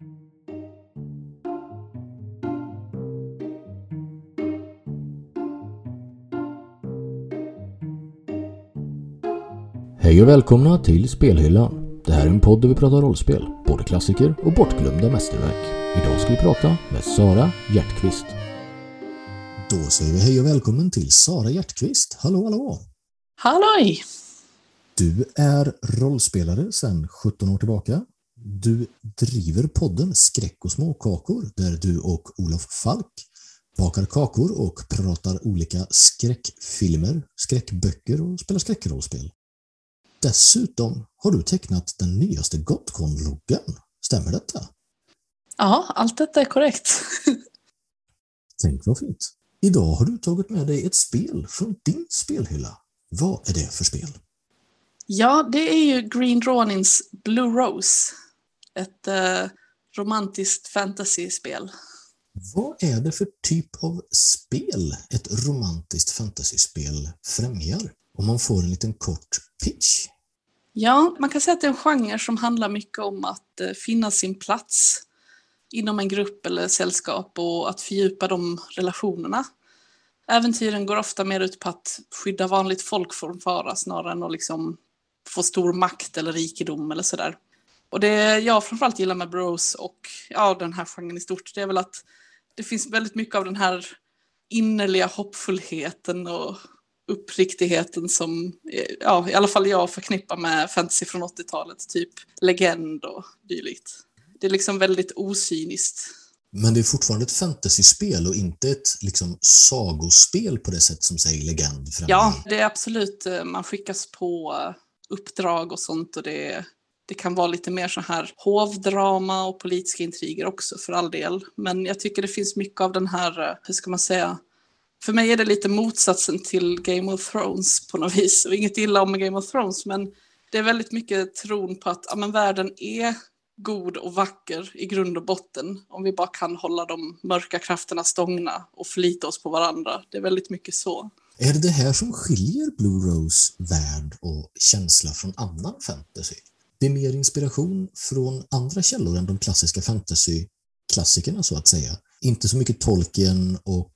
Hej och välkomna till Spelhyllan. Det här är en podd där vi pratar rollspel, både klassiker och bortglömda mästerverk. Idag ska vi prata med Sara Hjertqvist. Då säger vi hej och välkommen till Sara Hjertqvist. Hallå, hallå! Halloj! Du är rollspelare sedan 17 år tillbaka. Du driver podden Skräck och småkakor där du och Olof Falk bakar kakor och pratar olika skräckfilmer, skräckböcker och spelar skräckrollspel. Dessutom har du tecknat den nyaste Gotcon-loggan. Stämmer detta? Ja, allt detta är korrekt. Tänk vad fint. Idag har du tagit med dig ett spel från din spelhylla. Vad är det för spel? Ja, det är ju Green Ronins Blue Rose. Ett eh, romantiskt fantasyspel. Vad är det för typ av spel ett romantiskt fantasyspel främjar? Om man får en liten kort pitch. Ja, man kan säga att det är en genre som handlar mycket om att eh, finna sin plats inom en grupp eller sällskap och att fördjupa de relationerna. Äventyren går ofta mer ut på att skydda vanligt folk från fara snarare än att liksom få stor makt eller rikedom eller sådär. Och det jag framförallt gillar med Bros och ja, den här genren i stort, det är väl att det finns väldigt mycket av den här innerliga hoppfullheten och uppriktigheten som ja, i alla fall jag förknippar med fantasy från 80-talet, typ legend och dylikt. Det är liksom väldigt osyniskt. Men det är fortfarande ett fantasyspel och inte ett liksom, sagospel på det sätt som säger legend. Framöver. Ja, det är absolut. eh, Man skickas på eh, uppdrag och sånt och det, det kan vara lite mer så här hovdrama och politiska intriger också för all del. Men jag tycker det finns mycket av den här, eh, hur ska man säga, för mig är det lite motsatsen till Game of Thrones på något vis. Och inget illa om Game of Thrones, men det är väldigt mycket tron på att ja, men världen är god och vacker i grund och botten. Om vi bara kan hålla de mörka krafterna stångna och förlita oss på varandra. Det är väldigt mycket så. Är det det här som skiljer Blue Rose värld och känsla från annan fantasy? Det är mer inspiration från andra källor än de klassiska fantasy-klassikerna så att säga. Inte så mycket Tolkien och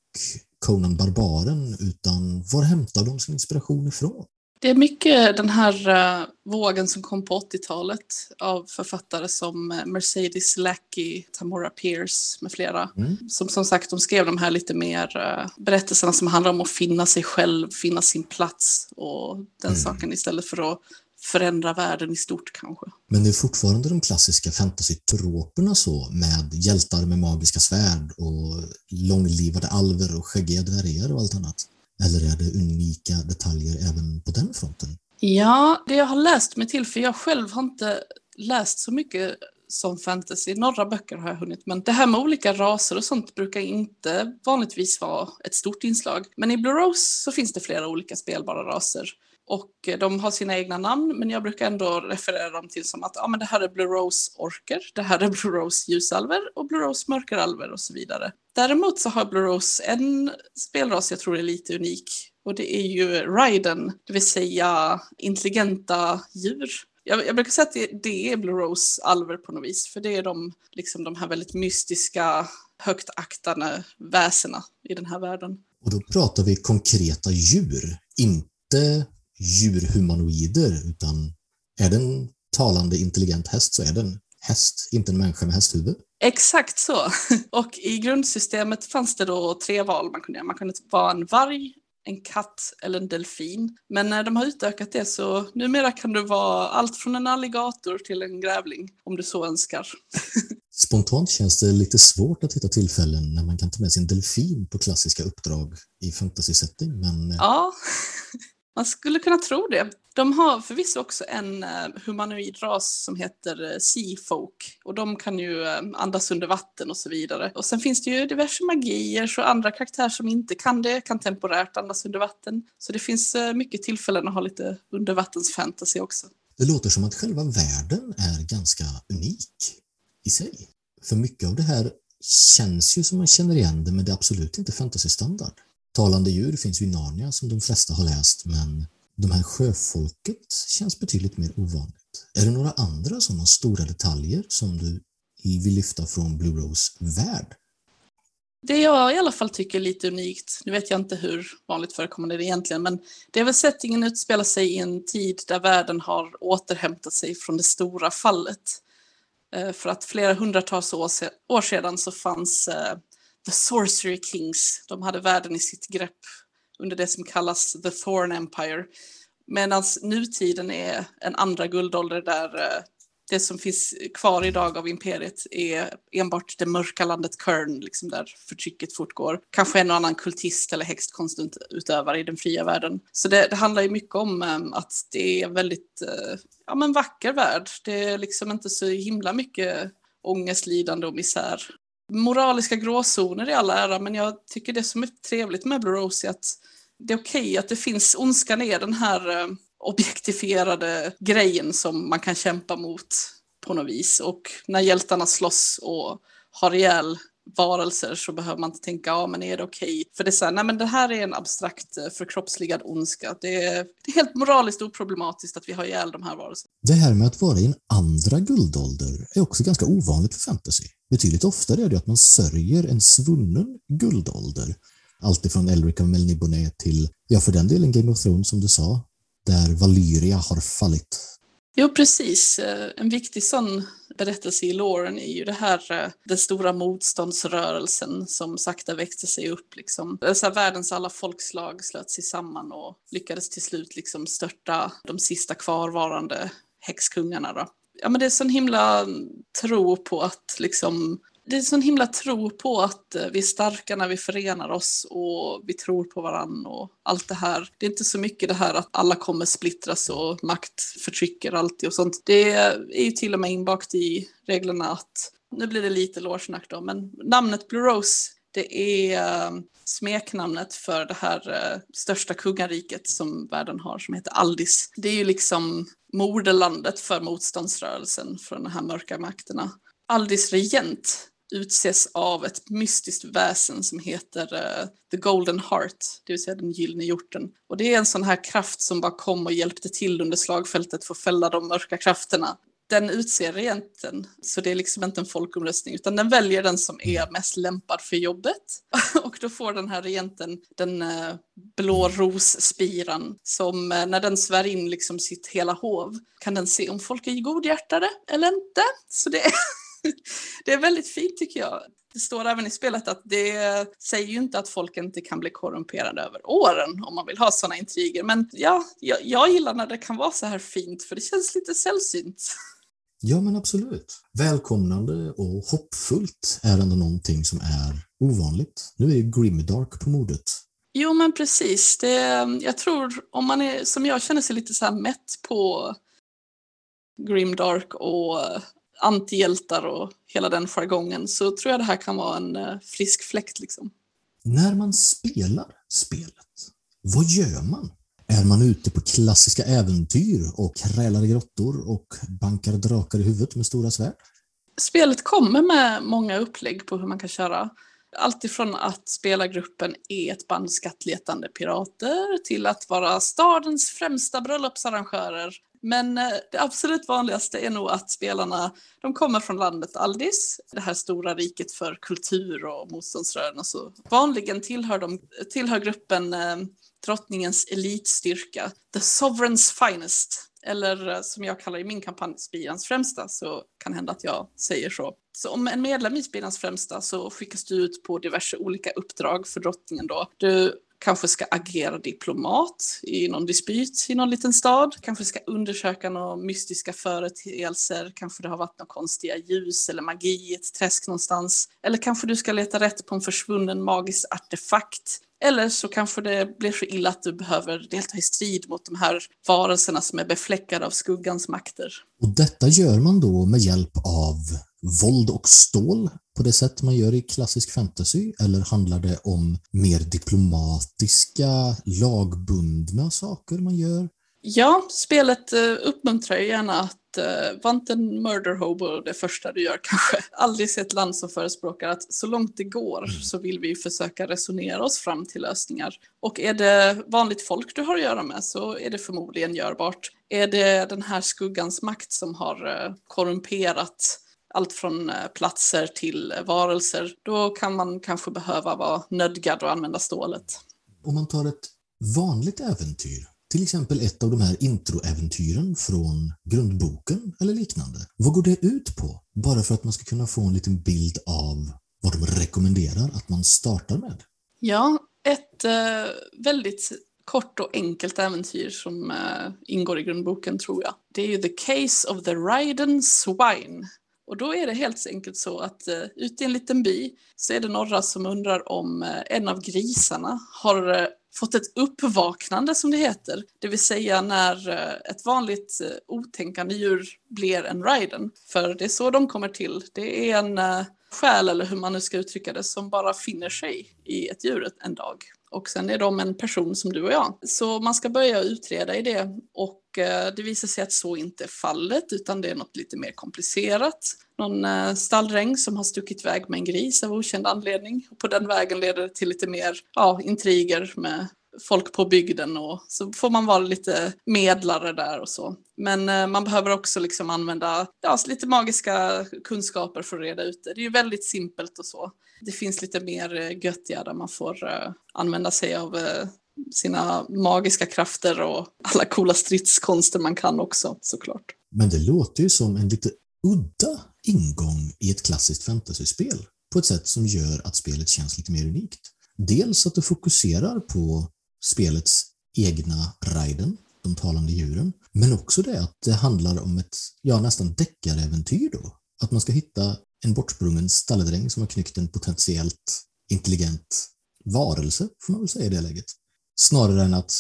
Conan Barbaren, utan var hämtar de sin inspiration ifrån? Det är mycket den här uh, vågen som kom på 80-talet av författare som uh, Mercedes Lackey, Tamora Pierce med flera. Mm. Som som sagt, de skrev de här lite mer uh, berättelserna som handlar om att finna sig själv, finna sin plats och den Mm. saken istället för att förändra världen i stort kanske. Men det är fortfarande de klassiska fantasy-troperna så, med hjältar med magiska svärd och långlivade alver och skäggiga dvärgar och allt annat. Eller är det unika detaljer även på den fronten? Ja, det jag har läst mig till, för jag själv har inte läst så mycket som fantasy. Några böcker har jag hunnit, men det här med olika raser och sånt brukar inte vanligtvis vara ett stort inslag. Men i Blue Rose så finns det flera olika spelbara raser. Och eh, de har sina egna namn, men jag brukar ändå referera dem till som att ja, men det här är Blue Rose orker, det här är Blue Rose ljusalver och Blue Rose mörkeralver och så vidare. Däremot så har Blue Rose en spelras jag tror är lite unik och det är ju Raiden, det vill säga intelligenta djur. Jag, jag brukar säga att det, det är Blue Rose alver på något vis, för det är de, liksom de här väldigt mystiska, högt aktande väsena i den här världen. Och då pratar vi konkreta djur, inte djurhumanoider, utan är det en talande intelligent häst så är det en häst, inte en människa med hästhuvud. Exakt så. Och i grundsystemet fanns det då tre val man kunde göra. Man kunde vara en varg, en katt eller en delfin. Men när de har utökat det så numera kan du vara allt från en alligator till en grävling om du så önskar. Spontant känns det lite svårt att hitta tillfällen när man kan ta med sin delfin på klassiska uppdrag i fantasy-setting, men eh, Ja, man skulle kunna tro det. De har förvisso också en eh, humanoid ras som heter eh, Seafolk. Sea Folk och de kan ju eh, andas under vatten och så vidare. Och sen finns det ju diverse magier så andra karaktärer som inte kan det kan temporärt andas under vatten. Så det finns mycket tillfällen att ha lite undervattensfantasy också. det låter som att själva världen är ganska unik i sig. För mycket av det här känns ju som man känner igen det, men det är absolut inte fantasystandard. Talande djur finns ju i Narnia som de flesta har läst, men de här sjöfolket känns betydligt mer ovanligt. Är det några andra sådana stora detaljer som du vill lyfta från Blue Rose värld? Det jag i alla fall tycker är lite unikt, nu vet jag inte hur vanligt förekommande det är egentligen, men det är väl settingen utspelar sig i en tid där världen har återhämtat sig från det stora fallet. Eh, för att flera hundratals år sedan så fanns eh, The Sorcery Kings, de hade världen i sitt grepp under det som kallas The Thorn Empire. Medan nutiden är en andra guldålder där eh, det som finns kvar idag av imperiet är enbart det mörka landet Kern, liksom där förtrycket fortgår. Kanske en och annan kultist eller häxkonstutövare i den fria världen. Så det, det handlar ju mycket om ehm, att det är en väldigt eh, ja, men vacker värld. Det är liksom inte så himla mycket ångest, lidande och misär. Moraliska gråzoner i all ära, men jag tycker det som är trevligt med Blue Rose är att det är okej okay att det finns, ondskan är den här eh, objektifierade grejen som man kan kämpa mot på något vis. Och när hjältarna slåss och har ihjäl varelser så behöver man inte tänka, ja men är det okej? Okay? För det är så här, nej men det här är en abstrakt eh, förkroppsligad ondska. Det är, det är helt moraliskt oproblematiskt att vi har ihjäl de här varelserna. Det här med att vara i en andra guldålder är också ganska ovanligt för fantasy. Betydligt oftare är det att man sörjer en svunnen guldålder. Alltifrån Elric av Bonnet till, ja för den delen Game of Thrones som du sa, där Valyria har fallit. Jo, precis. Eh, en viktig sån berättelse i låren är ju det här, eh, den stora motståndsrörelsen som sakta växte sig upp. Liksom. Så här, världens alla folkslag slöt sig samman och lyckades till slut liksom störta de sista kvarvarande häxkungarna. Då. Ja, men det är sån himla tro på att liksom det är en sån himla tro på att eh, vi är starka när vi förenar oss och vi tror på varandra och allt det här. Det är inte så mycket det här att alla kommer splittras och makt förtrycker alltid och sånt. Det är ju till och med inbakt i reglerna att, nu blir det lite lårsnack då, men namnet Blue Rose det är eh, smeknamnet för det här eh, största kungariket som världen har som heter Aldis. Det är ju liksom moderlandet för motståndsrörelsen från de här mörka makterna. Aldis regent utses av ett mystiskt väsen som heter uh, The Golden Heart, det vill säga den gyllene hjorten. Och det är en sån här kraft som bara kom och hjälpte till under slagfältet för att fälla de mörka krafterna. Den utser regenten, så det är liksom inte en folkomröstning, utan den väljer den som är mest lämpad för jobbet. och då får den här regenten den uh, blå rosspiran som uh, när den svär in liksom sitt hela hov kan den se om folk är godhjärtade eller inte. Så det är det är väldigt fint tycker jag. Det står även i spelet att det säger ju inte att folk inte kan bli korrumperade över åren om man vill ha sådana intriger. Men ja, jag, jag gillar när det kan vara så här fint för det känns lite sällsynt. Ja, men absolut. Välkomnande och hoppfullt är ändå någonting som är ovanligt. Nu är ju Grimdark på modet. Jo, men precis. Det, jag tror om man är, som jag känner sig lite så här mätt på Grimdark och antihjältar och hela den jargongen så tror jag det här kan vara en eh, frisk fläkt. Liksom. När man spelar spelet, vad gör man? Är man ute på klassiska äventyr och krälar i grottor och bankar drakar i huvudet med stora svärd? Spelet kommer med många upplägg på hur man kan köra. Alltifrån att spelargruppen är ett band skattletande pirater till att vara stadens främsta bröllopsarrangörer men eh, det absolut vanligaste är nog att spelarna de kommer från landet Aldis, det här stora riket för kultur och motståndsrörelser. Vanligen tillhör, de, tillhör gruppen eh, drottningens elitstyrka, the sovereign's finest. Eller eh, som jag kallar i min kampanj, Spirans främsta, så kan hända att jag säger så. Så om en medlem i Spirans främsta så skickas du ut på diverse olika uppdrag för drottningen då. Du kanske ska agera diplomat i någon dispyt i någon liten stad, kanske ska undersöka några mystiska företeelser, kanske det har varit några konstiga ljus eller magi i ett träsk någonstans, eller kanske du ska leta rätt på en försvunnen magisk artefakt, eller så kanske det blir så illa att du behöver delta i strid mot de här varelserna som är befläckade av skuggans makter. Och detta gör man då med hjälp av våld och stål på det sätt man gör i klassisk fantasy? Eller handlar det om mer diplomatiska, lagbundna saker man gör? Ja, spelet eh, uppmuntrar ju gärna att uh, var inte en murder hobo det första du gör kanske. Aldrig sett land som förespråkar att så långt det går mm. så vill vi försöka resonera oss fram till lösningar. Och är det vanligt folk du har att göra med så är det förmodligen görbart. Är det den här skuggans makt som har uh, korrumperat allt från eh, platser till varelser, då kan man kanske behöva vara nödgad att använda stålet. Om man tar ett vanligt äventyr, till exempel ett av de här introäventyren från grundboken eller liknande. Vad går det ut på? Bara för att man ska kunna få en liten bild av vad de rekommenderar att man startar med. Ja, ett eh, väldigt kort och enkelt äventyr som eh, ingår i grundboken tror jag. Det är ju The Case of the Ryden Swine. Och då är det helt enkelt så att uh, ute i en liten by så är det några som undrar om uh, en av grisarna har uh, fått ett uppvaknande som det heter. Det vill säga när ett vanligt otänkande djur blir en riden. För det är så de kommer till. Det är en själ, eller hur man nu ska uttrycka det, som bara finner sig i ett djur en dag och sen är de en person som du och jag. Så man ska börja utreda i det och eh, det visar sig att så inte är fallet utan det är något lite mer komplicerat. Någon eh, stalldräng stallräng som har stuckit iväg med en gris av okänd anledning och på den vägen leder det till lite mer ja, intriger med folk på bygden och så får man vara lite medlare där och så. Men eh, man behöver också liksom använda ja, lite magiska kunskaper för att reda ut det. Det är ju väldigt simpelt och så. Det finns lite mer eh, göttiga där man får eh, använda sig av sina magiska krafter och alla coola stridskonster man kan också såklart. Men det låter ju som en lite udda ingång i ett klassiskt fantasyspel på ett sätt som gör att spelet känns lite mer unikt. Dels att du fokuserar på spelets egna Raiden, de talande djuren, men också det att det handlar om ett, ja nästan deckaräventyr då. Att man ska hitta en bortsprungen stalledräng som har knyckt en potentiellt intelligent varelse, får man väl säga i det läget. Snarare än att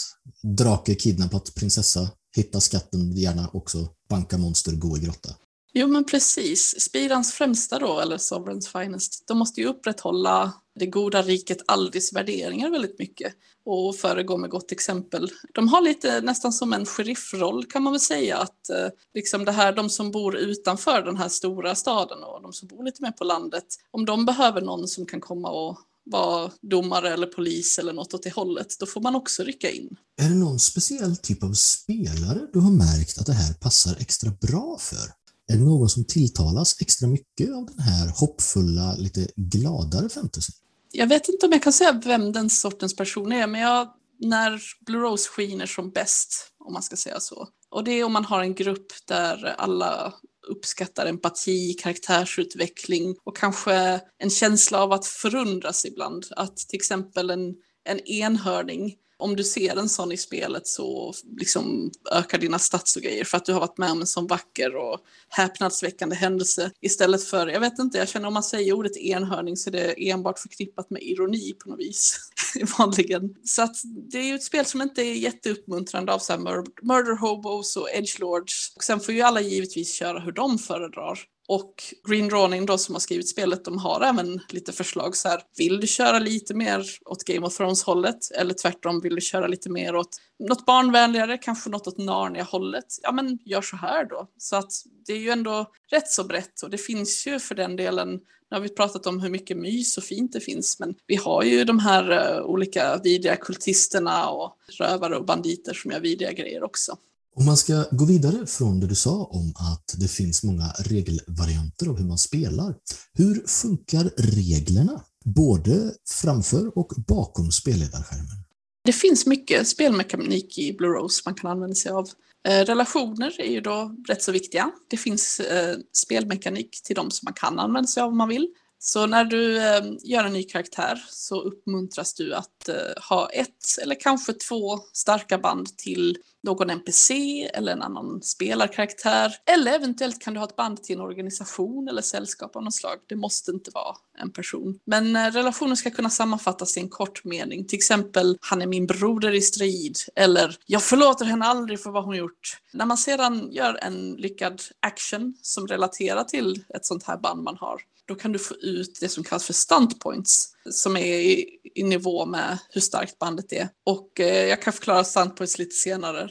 drake kidnappat prinsessa, hitta skatten, gärna också banka monster, gå i grotta. Jo men precis. Spirans främsta då, eller Sovereigns Finest, de måste ju upprätthålla det goda riket Aldis värderingar väldigt mycket och föregå med gott exempel. De har lite nästan som en sheriffroll kan man väl säga att eh, liksom det här, de som bor utanför den här stora staden och de som bor lite mer på landet, om de behöver någon som kan komma och vara domare eller polis eller något åt det hållet, då får man också rycka in. Är det någon speciell typ av spelare du har märkt att det här passar extra bra för? Är det någon som tilltalas extra mycket av den här hoppfulla, lite gladare fantasy? Jag vet inte om jag kan säga vem den sortens person är, men jag, när Blue Rose skiner som bäst, om man ska säga så, och det är om man har en grupp där alla uppskattar empati, karaktärsutveckling och kanske en känsla av att förundras ibland. Att till exempel en, en enhörning om du ser en sån i spelet så liksom ökar dina stats och grejer för att du har varit med om en sån vacker och häpnadsväckande händelse istället för, jag vet inte, jag känner om man säger ordet enhörning så är det enbart förknippat med ironi på något vis vanligen. Så att det är ju ett spel som inte är jätteuppmuntrande av så här murder hobos och edgelords. Och sen får ju alla givetvis köra hur de föredrar. Och Green Rawning då som har skrivit spelet, de har även lite förslag så här, vill du köra lite mer åt Game of Thrones-hållet? Eller tvärtom, vill du köra lite mer åt något barnvänligare, kanske något åt Narnia-hållet? Ja, men gör så här då. Så att det är ju ändå rätt så brett och det finns ju för den delen nu har vi pratat om hur mycket mys och fint det finns, men vi har ju de här uh, olika vidriga kultisterna och rövare och banditer som gör vidriga grejer också. Om man ska gå vidare från det du sa om att det finns många regelvarianter av hur man spelar. Hur funkar reglerna? Både framför och bakom spelledarskärmen? Det finns mycket spelmekanik i Blue Rose man kan använda sig av. Eh, relationer är ju då rätt så viktiga. Det finns eh, spelmekanik till dem som man kan använda sig av om man vill. Så när du eh, gör en ny karaktär så uppmuntras du att eh, ha ett eller kanske två starka band till någon NPC eller en annan spelarkaraktär. Eller eventuellt kan du ha ett band till en organisation eller sällskap av något slag. Det måste inte vara en person. Men eh, relationen ska kunna sammanfattas i en kort mening. Till exempel, han är min broder i strid. Eller, jag förlåter henne aldrig för vad hon gjort. När man sedan gör en lyckad action som relaterar till ett sånt här band man har, då kan du få ut det som kallas för stunt points som är i, i nivå med hur starkt bandet är. Och eh, jag kan förklara stunt points lite senare.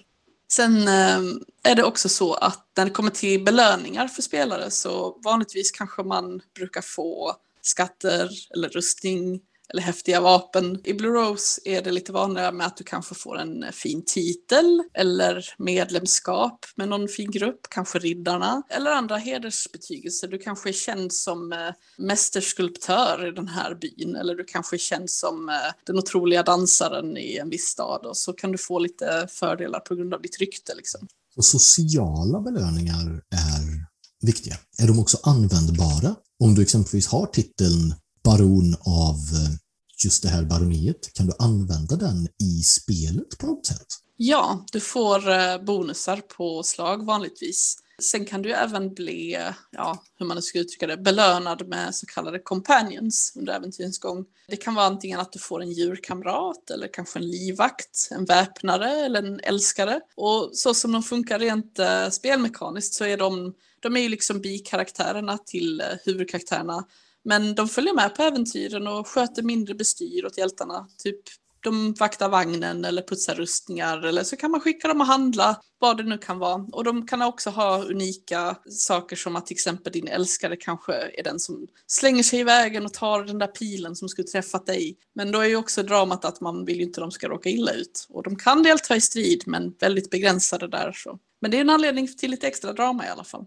Sen eh, är det också så att när det kommer till belöningar för spelare så vanligtvis kanske man brukar få skatter eller rustning eller häftiga vapen. I Blue Rose är det lite vanligare med att du kanske får en fin titel eller medlemskap med någon fin grupp, kanske riddarna, eller andra hedersbetygelser. Du kanske är känd som eh, mästerskulptör i den här byn eller du kanske är känd som eh, den otroliga dansaren i en viss stad och så kan du få lite fördelar på grund av ditt rykte. Liksom. Och sociala belöningar är viktiga. Är de också användbara? Om du exempelvis har titeln baron av eh, just det här baroniet, kan du använda den i spelet på något sätt? Ja, du får eh, bonusar på slag vanligtvis. Sen kan du även bli, eh, ja, hur man nu ska uttrycka det, belönad med så kallade companions under äventyrens gång. Det kan vara antingen att du får en djurkamrat eller kanske en livvakt, en väpnare eller en älskare. Och så som de funkar rent spelmekaniskt så är de, de är ju liksom bikaraktärerna till huvudkaraktärerna. Men de följer med på äventyren och sköter mindre bestyr åt hjältarna. Typ de vaktar vagnen eller putsar rustningar eller så kan man skicka dem och handla, vad det nu kan vara. Och de kan också ha unika saker som att till exempel din älskare kanske är den som slänger sig i vägen och tar den där pilen som skulle träffat dig. Men då är ju också dramat att man vill ju inte att de ska råka illa ut. Och de kan delta i strid men väldigt begränsade där. Så. Men det är en anledning till lite extra drama i alla fall.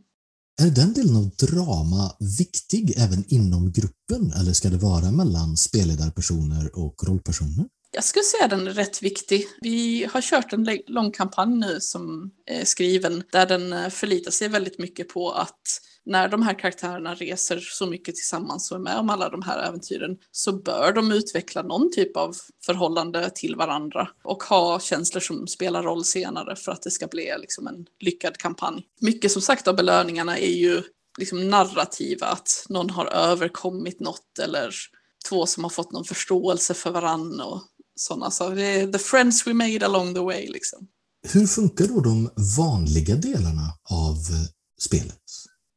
Är den delen av drama viktig även inom gruppen eller ska det vara mellan spelledarpersoner och rollpersoner? Jag skulle säga den är rätt viktig. Vi har kört en lång kampanj nu som är skriven där den eh, förlitar sig väldigt mycket på att när de här karaktärerna reser så mycket tillsammans och är med om alla de här äventyren så bör de utveckla någon typ av förhållande till varandra och ha känslor som spelar roll senare för att det ska bli liksom en lyckad kampanj. Mycket som sagt av belöningarna är ju liksom narrativa, att någon har överkommit något eller två som har fått någon förståelse för varandra och sådana. Det är the friends we made along the way liksom. Hur funkar då de vanliga delarna av eh, spelet?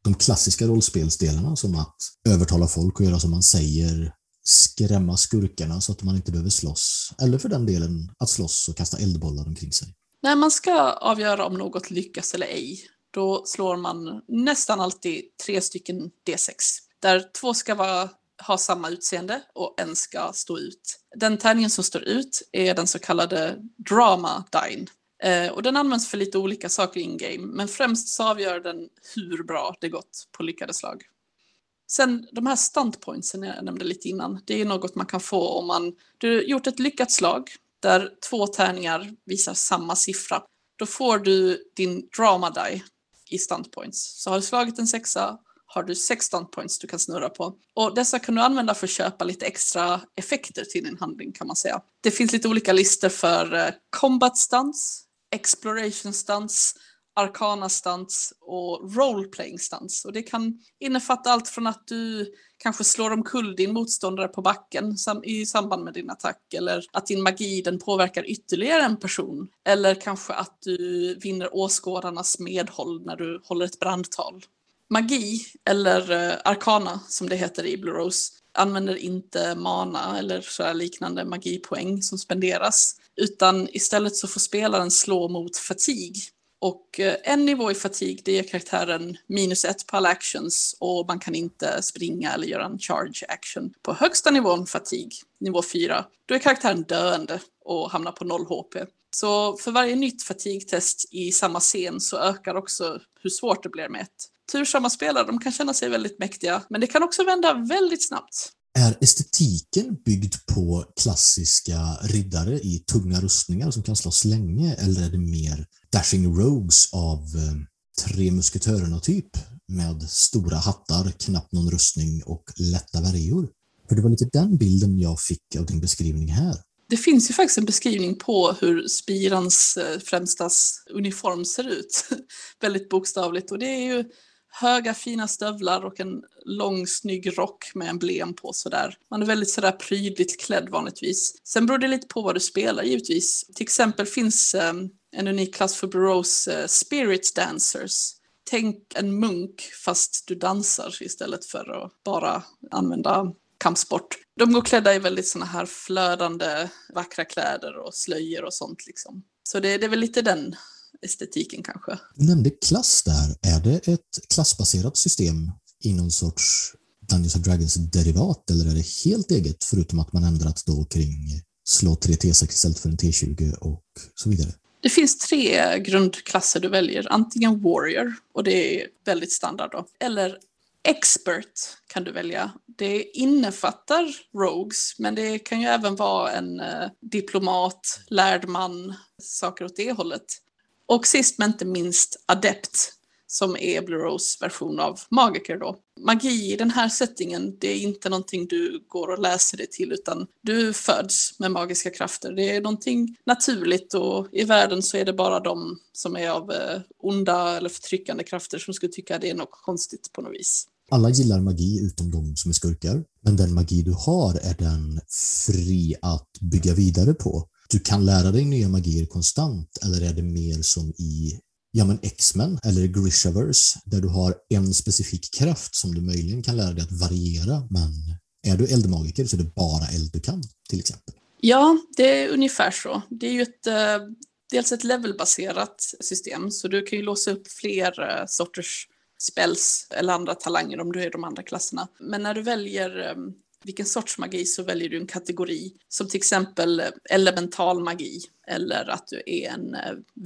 De klassiska rollspelsdelarna som att övertala folk och göra som man säger, skrämma skurkarna så att man inte behöver slåss, eller för den delen att slåss och kasta eldbollar omkring sig. När man ska avgöra om något lyckas eller ej, då slår man nästan alltid tre stycken D6. Där två ska vara har samma utseende och en ska stå ut. Den tärningen som står ut är den så kallade drama dine. Eh, och den används för lite olika saker in-game, men främst så avgör den hur bra det gått på lyckade slag. Sen de här stuntpointsen jag nämnde lite innan, det är något man kan få om man du gjort ett lyckat slag där två tärningar visar samma siffra. Då får du din drama die i stuntpoints. Så har du slagit en sexa har du 16 points du kan snurra på. Och dessa kan du använda för att köpa lite extra effekter till din handling kan man säga. Det finns lite olika listor för eh, combat stunts, exploration stunts, arkana stunts och role-playing stunts. Och det kan innefatta allt från att du kanske slår omkull din motståndare på backen i samband med din attack eller att din magi den påverkar ytterligare en person. Eller kanske att du vinner åskådarnas medhåll när du håller ett brandtal. Magi, eller eh, arkana som det heter i Blue Rose, använder inte mana eller så liknande magipoäng som spenderas, utan istället så får spelaren slå mot fatig. Och eh, en nivå i fatig det ger karaktären minus ett på alla actions och man kan inte springa eller göra en charge action. På högsta nivån fatig, nivå 4, då är karaktären döende och hamnar på 0 HP. Så för varje nytt fatigtest i samma scen så ökar också hur svårt det blir med ett tursamma spelare, de kan känna sig väldigt mäktiga, men det kan också vända väldigt snabbt. Är estetiken byggd på klassiska riddare i tunga rustningar som kan slåss länge eller är det mer dashing rogues av eh, tre musketörerna typ med stora hattar, knappt någon rustning och lätta värjor? För det var lite den bilden jag fick av din beskrivning här. Det finns ju faktiskt en beskrivning på hur spirans eh, främstas uniform ser ut. Väldigt bokstavligt och det är ju höga fina stövlar och en lång snygg rock med emblem på sådär. Man är väldigt sådär prydligt klädd vanligtvis. Sen beror det lite på vad du spelar givetvis. Till exempel finns eh, en unik klass för Burroughs eh, Spirit Dancers. Tänk en munk fast du dansar istället för att bara använda kampsport. De går klädda i väldigt sådana här flödande vackra kläder och slöjor och sånt liksom. Så det, det är väl lite den estetiken kanske. Du nämnde klass där. Är det ett klassbaserat system i någon sorts Dungeons and Dragons-derivat eller är det helt eget förutom att man ändrat då kring slå tre T6 istället för en T20 och så vidare? Det finns tre grundklasser du väljer. Antingen Warrior, och det är väldigt standard då. Eller Expert kan du välja. Det innefattar Rogues, men det kan ju även vara en eh, diplomat, lärd man, saker åt det hållet. Och sist men inte minst Adept, som är Blue Rose version av magiker då. Magi i den här settingen, det är inte någonting du går och läser dig till utan du föds med magiska krafter. Det är någonting naturligt och i världen så är det bara de som är av eh, onda eller förtryckande krafter som skulle tycka det är något konstigt på något vis. Alla gillar magi utom de som är skurkar. Men den magi du har är den fri att bygga vidare på. Du kan lära dig nya magier konstant eller är det mer som i ja, men X-Men eller Grishaverse där du har en specifik kraft som du möjligen kan lära dig att variera men är du eldmagiker så är det bara eld du kan till exempel. Ja, det är ungefär så. Det är ju ett, eh, dels ett levelbaserat system så du kan ju låsa upp fler eh, sorters spells eller andra talanger om du är de andra klasserna. Men när du väljer ehm, vilken sorts magi så väljer du en kategori som till exempel elemental magi eller att du är en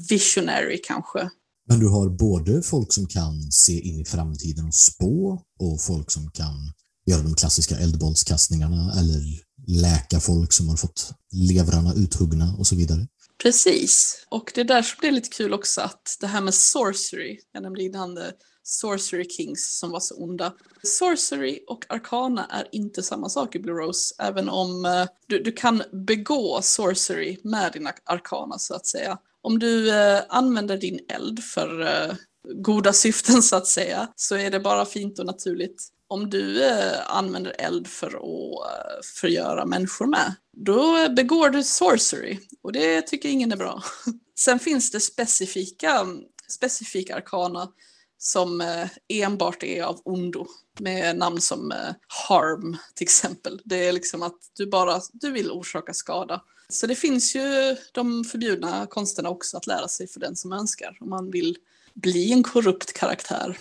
visionary kanske men du har både folk som kan se in i framtiden och spå och folk som kan göra de klassiska eldbollskastningarna eller läka folk som har fått levrarna uthuggna och så vidare. Precis, och det är där som det är lite kul också att det här med sorcery, jag nämnde innan det, Sorcery Kings som var så onda. Sorcery och Arcana är inte samma sak i Blue Rose, även om eh, du, du kan begå sorcery med dina Arcana så att säga om du eh, använder din eld för eh, goda syften så att säga, så är det bara fint och naturligt. Om du eh, använder eld för att eh, förgöra människor med, då begår du sorcery och det tycker ingen är bra. Sen finns det specifika, specifika arkana som eh, enbart är av ondo med namn som eh, harm till exempel. Det är liksom att du bara du vill orsaka skada. Så det finns ju de förbjudna konsterna också att lära sig för den som önskar om man vill bli en korrupt karaktär.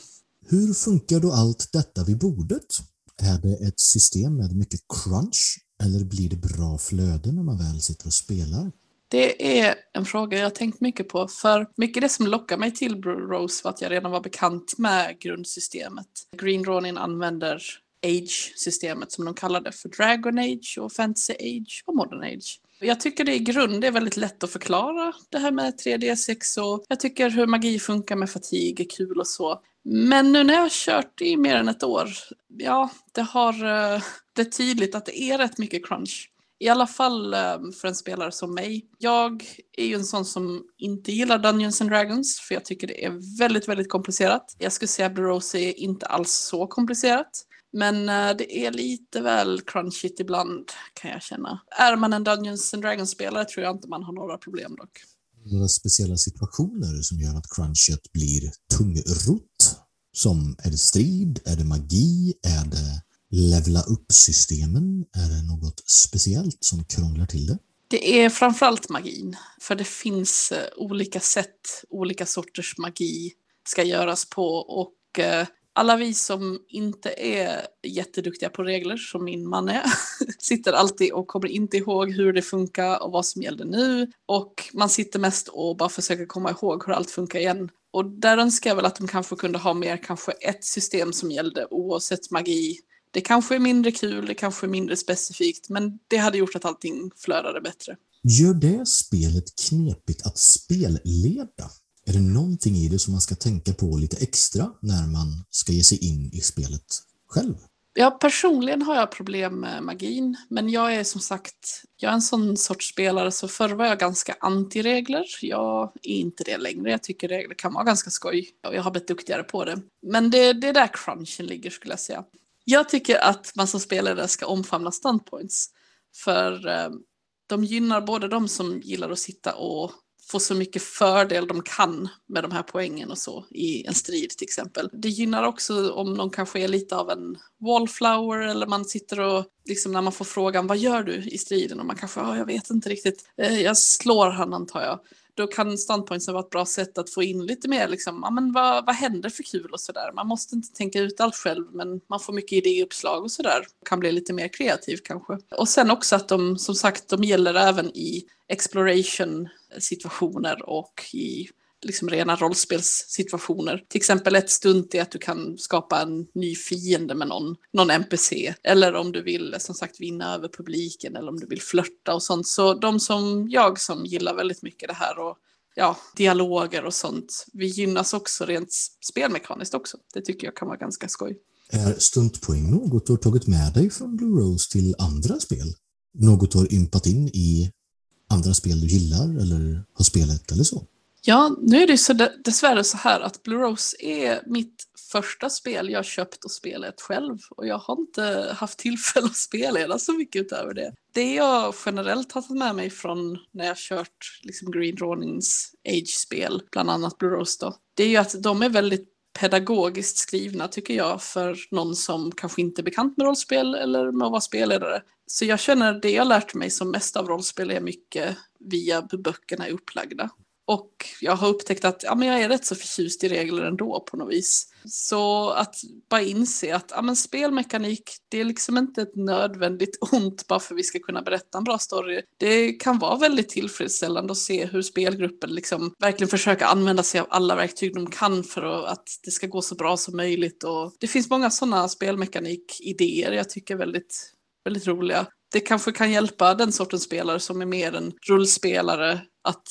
Hur funkar då allt detta vid bordet? Är det ett system med mycket crunch eller blir det bra flöde när man väl sitter och spelar? Det är en fråga jag tänkt mycket på, för mycket det som lockar mig till Rose var att jag redan var bekant med grundsystemet. Green Ronin använder Age-systemet som de kallar det för Dragon Age och Fantasy Age och Modern Age. Jag tycker det i grund är väldigt lätt att förklara det här med 3D6 och jag tycker hur magi funkar med fatig är kul och så. Men nu när jag har kört i mer än ett år, ja, det har eh, det är tydligt att det är rätt mycket crunch. I alla fall eh, för en spelare som mig. Jag är ju en sån som inte gillar Dungeons and Dragons för jag tycker det är väldigt, väldigt komplicerat. Jag skulle säga att Blue Rose är inte alls så komplicerat. Men eh, det är lite väl crunchigt ibland kan jag känna. Är man en Dungeons and Dragons-spelare tror jag inte man har några problem dock. Några speciella situationer som gör att crunchet blir tungrot? Som är det strid? Är det magi? Är det levla upp-systemen? Är det något speciellt som krånglar till det? Det är framförallt magin, för det finns eh, olika sätt, olika sorters magi ska göras på och eh, alla vi som inte är jätteduktiga på regler, som min man är, sitter alltid och kommer inte ihåg hur det funkar och vad som gällde nu. Och man sitter mest och bara försöker komma ihåg hur allt funkar igen. Och där önskar jag väl att de kanske kunde ha mer kanske ett system som gällde oavsett magi. Det kanske är mindre kul, det kanske är mindre specifikt, men det hade gjort att allting flödade bättre. Gör det spelet knepigt att spelleda? Är det någonting i det som man ska tänka på lite extra när man ska ge sig in i spelet själv? Ja, personligen har jag problem med magin, men jag är som sagt, jag är en sån sorts spelare så förr var jag ganska anti-regler. Jag är inte det längre, jag tycker regler kan vara ganska skoj och jag har blivit duktigare på det. Men det, det är där crunchen ligger skulle jag säga. Jag tycker att man som spelare ska omfamna standpoints, för eh, de gynnar både de som gillar att sitta och få så mycket fördel de kan med de här poängen och så i en strid till exempel. Det gynnar också om någon kanske är lite av en wallflower eller man sitter och liksom när man får frågan vad gör du i striden och man kanske, ja jag vet inte riktigt, eh, jag slår han antar jag då kan standpointsen vara ett bra sätt att få in lite mer liksom, ja, men vad, vad händer för kul och sådär. Man måste inte tänka ut allt själv men man får mycket idéuppslag och sådär. Kan bli lite mer kreativ kanske. Och sen också att de som sagt de gäller även i exploration situationer och i liksom rena rollspelssituationer. Till exempel ett stunt är att du kan skapa en ny fiende med någon, någon NPC. Eller om du vill som sagt vinna över publiken eller om du vill flörta och sånt. Så de som jag som gillar väldigt mycket det här och ja, dialoger och sånt, vi gynnas också rent spelmekaniskt också. Det tycker jag kan vara ganska skoj. Är stuntpoäng något du har tagit med dig från Blue Rose till andra spel? Något du har ympat in i andra spel du gillar eller har spelat eller så? Ja, nu är det så dessvärre så här att Blue Rose är mitt första spel jag köpt och spelat själv och jag har inte haft tillfälle att spela så mycket utöver det. Det jag generellt har tagit med mig från när jag kört liksom Green Ronings Age-spel, bland annat Blue Rose då, det är ju att de är väldigt pedagogiskt skrivna tycker jag för någon som kanske inte är bekant med rollspel eller med att vara spelledare. Så jag känner det jag lärt mig som mest av rollspel är mycket via hur böckerna är upplagda. Och jag har upptäckt att ja, men jag är rätt så förtjust i regler ändå på något vis. Så att bara inse att ja, men spelmekanik, det är liksom inte ett nödvändigt ont bara för att vi ska kunna berätta en bra story. Det kan vara väldigt tillfredsställande att se hur spelgruppen liksom verkligen försöker använda sig av alla verktyg de kan för att det ska gå så bra som möjligt. Och det finns många sådana spelmekanikidéer jag tycker är väldigt, väldigt roliga. Det kanske kan hjälpa den sortens spelare som är mer en rullspelare att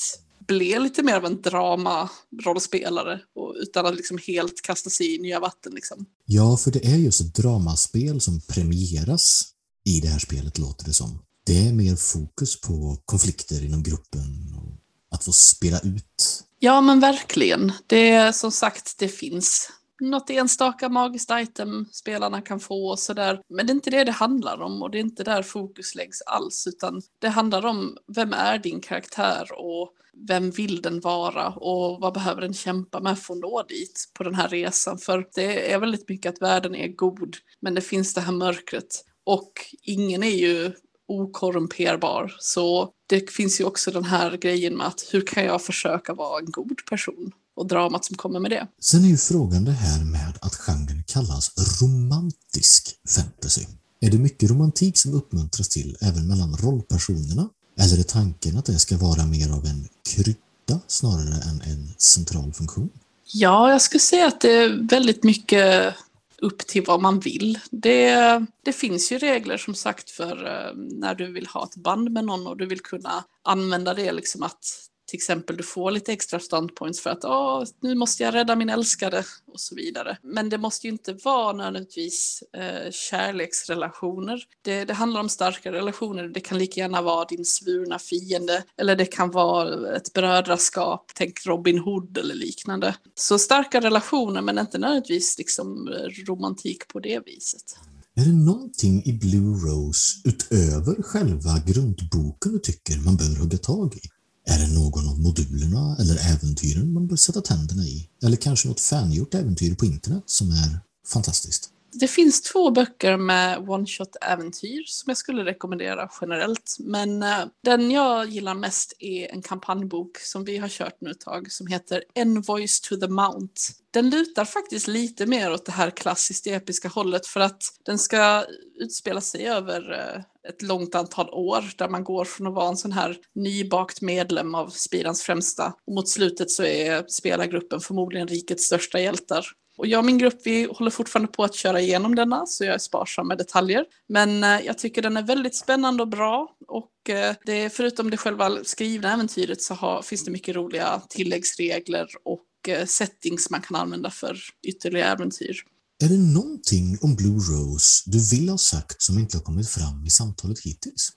blev lite mer av en drama-rollspelare utan att liksom helt kasta sig i nya vatten. Liksom. Ja, för det är just ett dramaspel som premieras i det här spelet låter det som. Det är mer fokus på konflikter inom gruppen och att få spela ut. Ja, men verkligen. Det är som sagt, det finns något enstaka magiskt item spelarna kan få och sådär. Men det är inte det det handlar om och det är inte där fokus läggs alls utan det handlar om vem är din karaktär och vem vill den vara och vad behöver den kämpa med för att nå dit på den här resan. För det är väldigt mycket att världen är god men det finns det här mörkret och ingen är ju okorrumperbar. Så det finns ju också den här grejen med att hur kan jag försöka vara en god person? Och dramat som kommer med det. Sen är ju frågan det här med att genren kallas romantisk fantasy. Är det mycket romantik som uppmuntras till även mellan rollpersonerna? Eller är tanken att det ska vara mer av en krydda snarare än en central funktion? Ja, jag skulle säga att det är väldigt mycket upp till vad man vill. Det, det finns ju regler som sagt för eh, när du vill ha ett band med någon och du vill kunna använda det liksom att till exempel du får lite extra standpoints för att Åh, nu måste jag rädda min älskade och så vidare. Men det måste ju inte vara nödvändigtvis eh, kärleksrelationer. Det, det, handlar om starka relationer. Det kan lika gärna vara din svurna fiende eller det kan vara ett brödraskap, tänk Robin Hood eller liknande. Så starka relationer men inte nödvändigtvis liksom eh, romantik på det viset. Är det någonting i Blue Rose utöver själva grundboken du tycker man bör hugga tag i? Är det någon av modulerna eller äventyren man bör sätta tänderna i? Eller kanske något fangjort äventyr på internet som är fantastiskt? Det finns två böcker med one-shot-äventyr som jag skulle rekommendera generellt. Men eh, den jag gillar mest är en kampanjbok som vi har kört nu ett tag som heter Envoys to the Mount. Den lutar faktiskt lite mer åt det här klassiskt episka hållet för att den ska utspela sig över eh, ett långt antal år där man går från att vara en sån här nybakt medlem av Spirans främsta och mot slutet så är spelargruppen förmodligen rikets största hjältar. Och jag och min grupp vi håller fortfarande på att köra igenom denna så jag är sparsam med detaljer. Men eh, jag tycker den är väldigt spännande och bra och eh, det, förutom det själva skrivna äventyret så har, finns det mycket roliga tilläggsregler och eh, settings man kan använda för ytterligare äventyr. Är det någonting om Blue Rose du vill ha sagt som inte har kommit fram i samtalet hittills?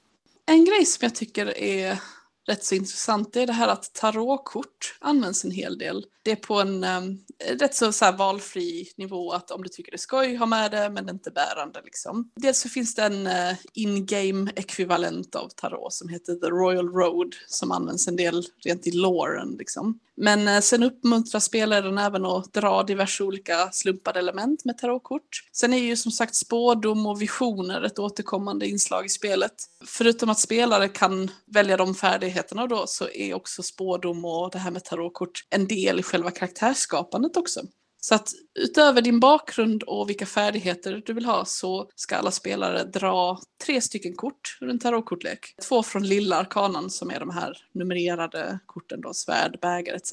En grej som jag tycker är rätt så intressant det är det här att tarotkort används en hel del. Det är på en um, rätt så, så valfri nivå att om du tycker det är skoj, ha med det men det är inte bärande liksom. Dels så finns det en uh, in-game ekvivalent av tarot som heter The Royal Road som används en del rent i loren liksom. Men uh, sen uppmuntrar spelaren även att dra diverse olika slumpade element med tarotkort. Sen är ju som sagt spådom och visioner ett återkommande inslag i spelet. Förutom att spelare kan välja de färdigheter färdigheterna då så är också spådom och det här med tarotkort en del i själva karaktärsskapandet också. Så att utöver din bakgrund och vilka färdigheter du vill ha så ska alla spelare dra tre stycken kort ur en tarotkortlek. Två från lilla arkanan som är de här numrerade korten då, svärd, bägare etc.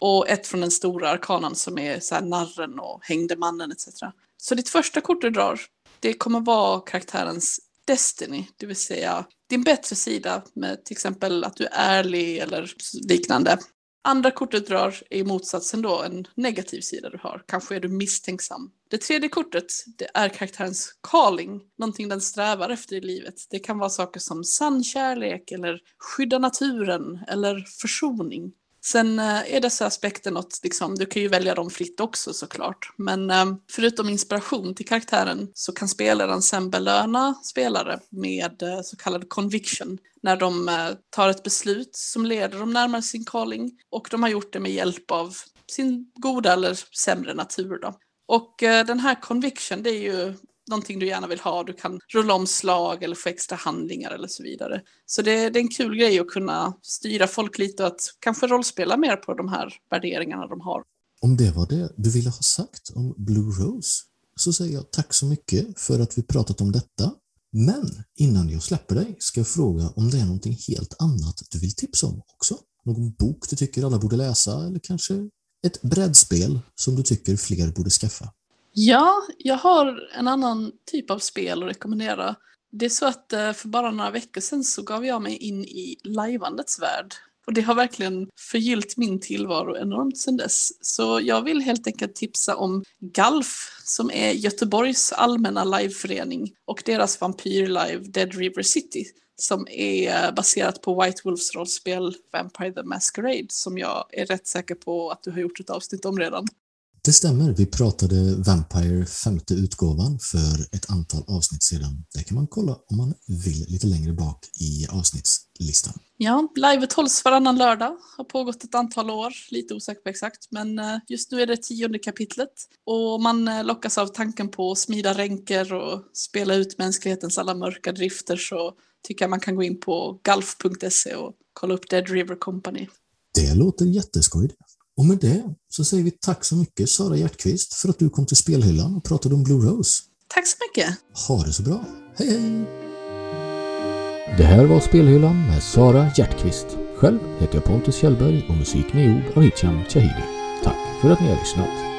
Och ett från den stora arkanan som är så här narren och hängde mannen etc. Så ditt första kort du drar, det kommer vara karaktärens Destiny, det vill säga din bättre sida med till exempel att du är ärlig eller liknande. Andra kortet drar är motsatsen då en negativ sida du har. Kanske är du misstänksam. Det tredje kortet det är karaktärens calling, någonting den strävar efter i livet. Det kan vara saker som sann kärlek eller skydda naturen eller försoning. Sen eh, är dessa aspekter något, liksom, du kan ju välja dem fritt också såklart. Men eh, förutom inspiration till karaktären så kan spelaren sen belöna spelare med eh, så kallad conviction. När de tar ett beslut som leder dem närmare sin calling och de har gjort det med hjälp av sin goda eller sämre natur. Då. Och den här conviction det är ju någonting du gärna vill ha. Du kan rulla om slag eller få extra handlingar eller så vidare. Så det, det är en kul grej att kunna styra folk lite och att kanske rollspela mer på de här värderingarna de har. Om det var det du ville ha sagt om Blue Rose så säger jag tack så mycket för att vi pratat om detta. Men innan jag släpper dig ska jag fråga om det är någonting helt annat du vill tipsa om också? Någon bok du tycker alla borde läsa eller kanske ett brädspel som du tycker fler borde skaffa? Ja, jag har en annan typ av spel att rekommendera. Det är så att eh, för bara några veckor sedan så gav jag mig in i lajvandets värld. Och det har verkligen förgyllt min tillvaro enormt sedan dess. Så jag vill helt enkelt tipsa om GALF som är Göteborgs allmänna liveförening och deras vampyrlive Dead River City som är eh, baserat på White Wolves rollspel Vampire the Masquerade som jag är rätt säker på att du har gjort ett avsnitt om redan. Det stämmer, vi pratade Vampire femte utgåvan för ett antal avsnitt sedan. Det kan man kolla om man vill lite längre bak i avsnittslistan. Ja, livet hålls varannan lördag, har pågått ett antal år, lite osäker på exakt, men eh, just nu är det tionde kapitlet och man eh, lockas av tanken på att smida ränker och spela ut mänsklighetens alla mörka drifter så tycker jag man kan gå in på galf.se och kolla upp Dead River Company. Det låter jätteskoj. Och med det så säger vi tack så mycket Sara Hjertqvist för att du kom till spelhyllan och pratade om Blue Rose. Tack så mycket! Ha det så bra! Hej hej! Det här var Spelhyllan med Sara Hjertqvist. Själv heter jag Pontus Kjellberg och musiken är gjord av Hicham Chahidi. Tack för att ni har lyssnat!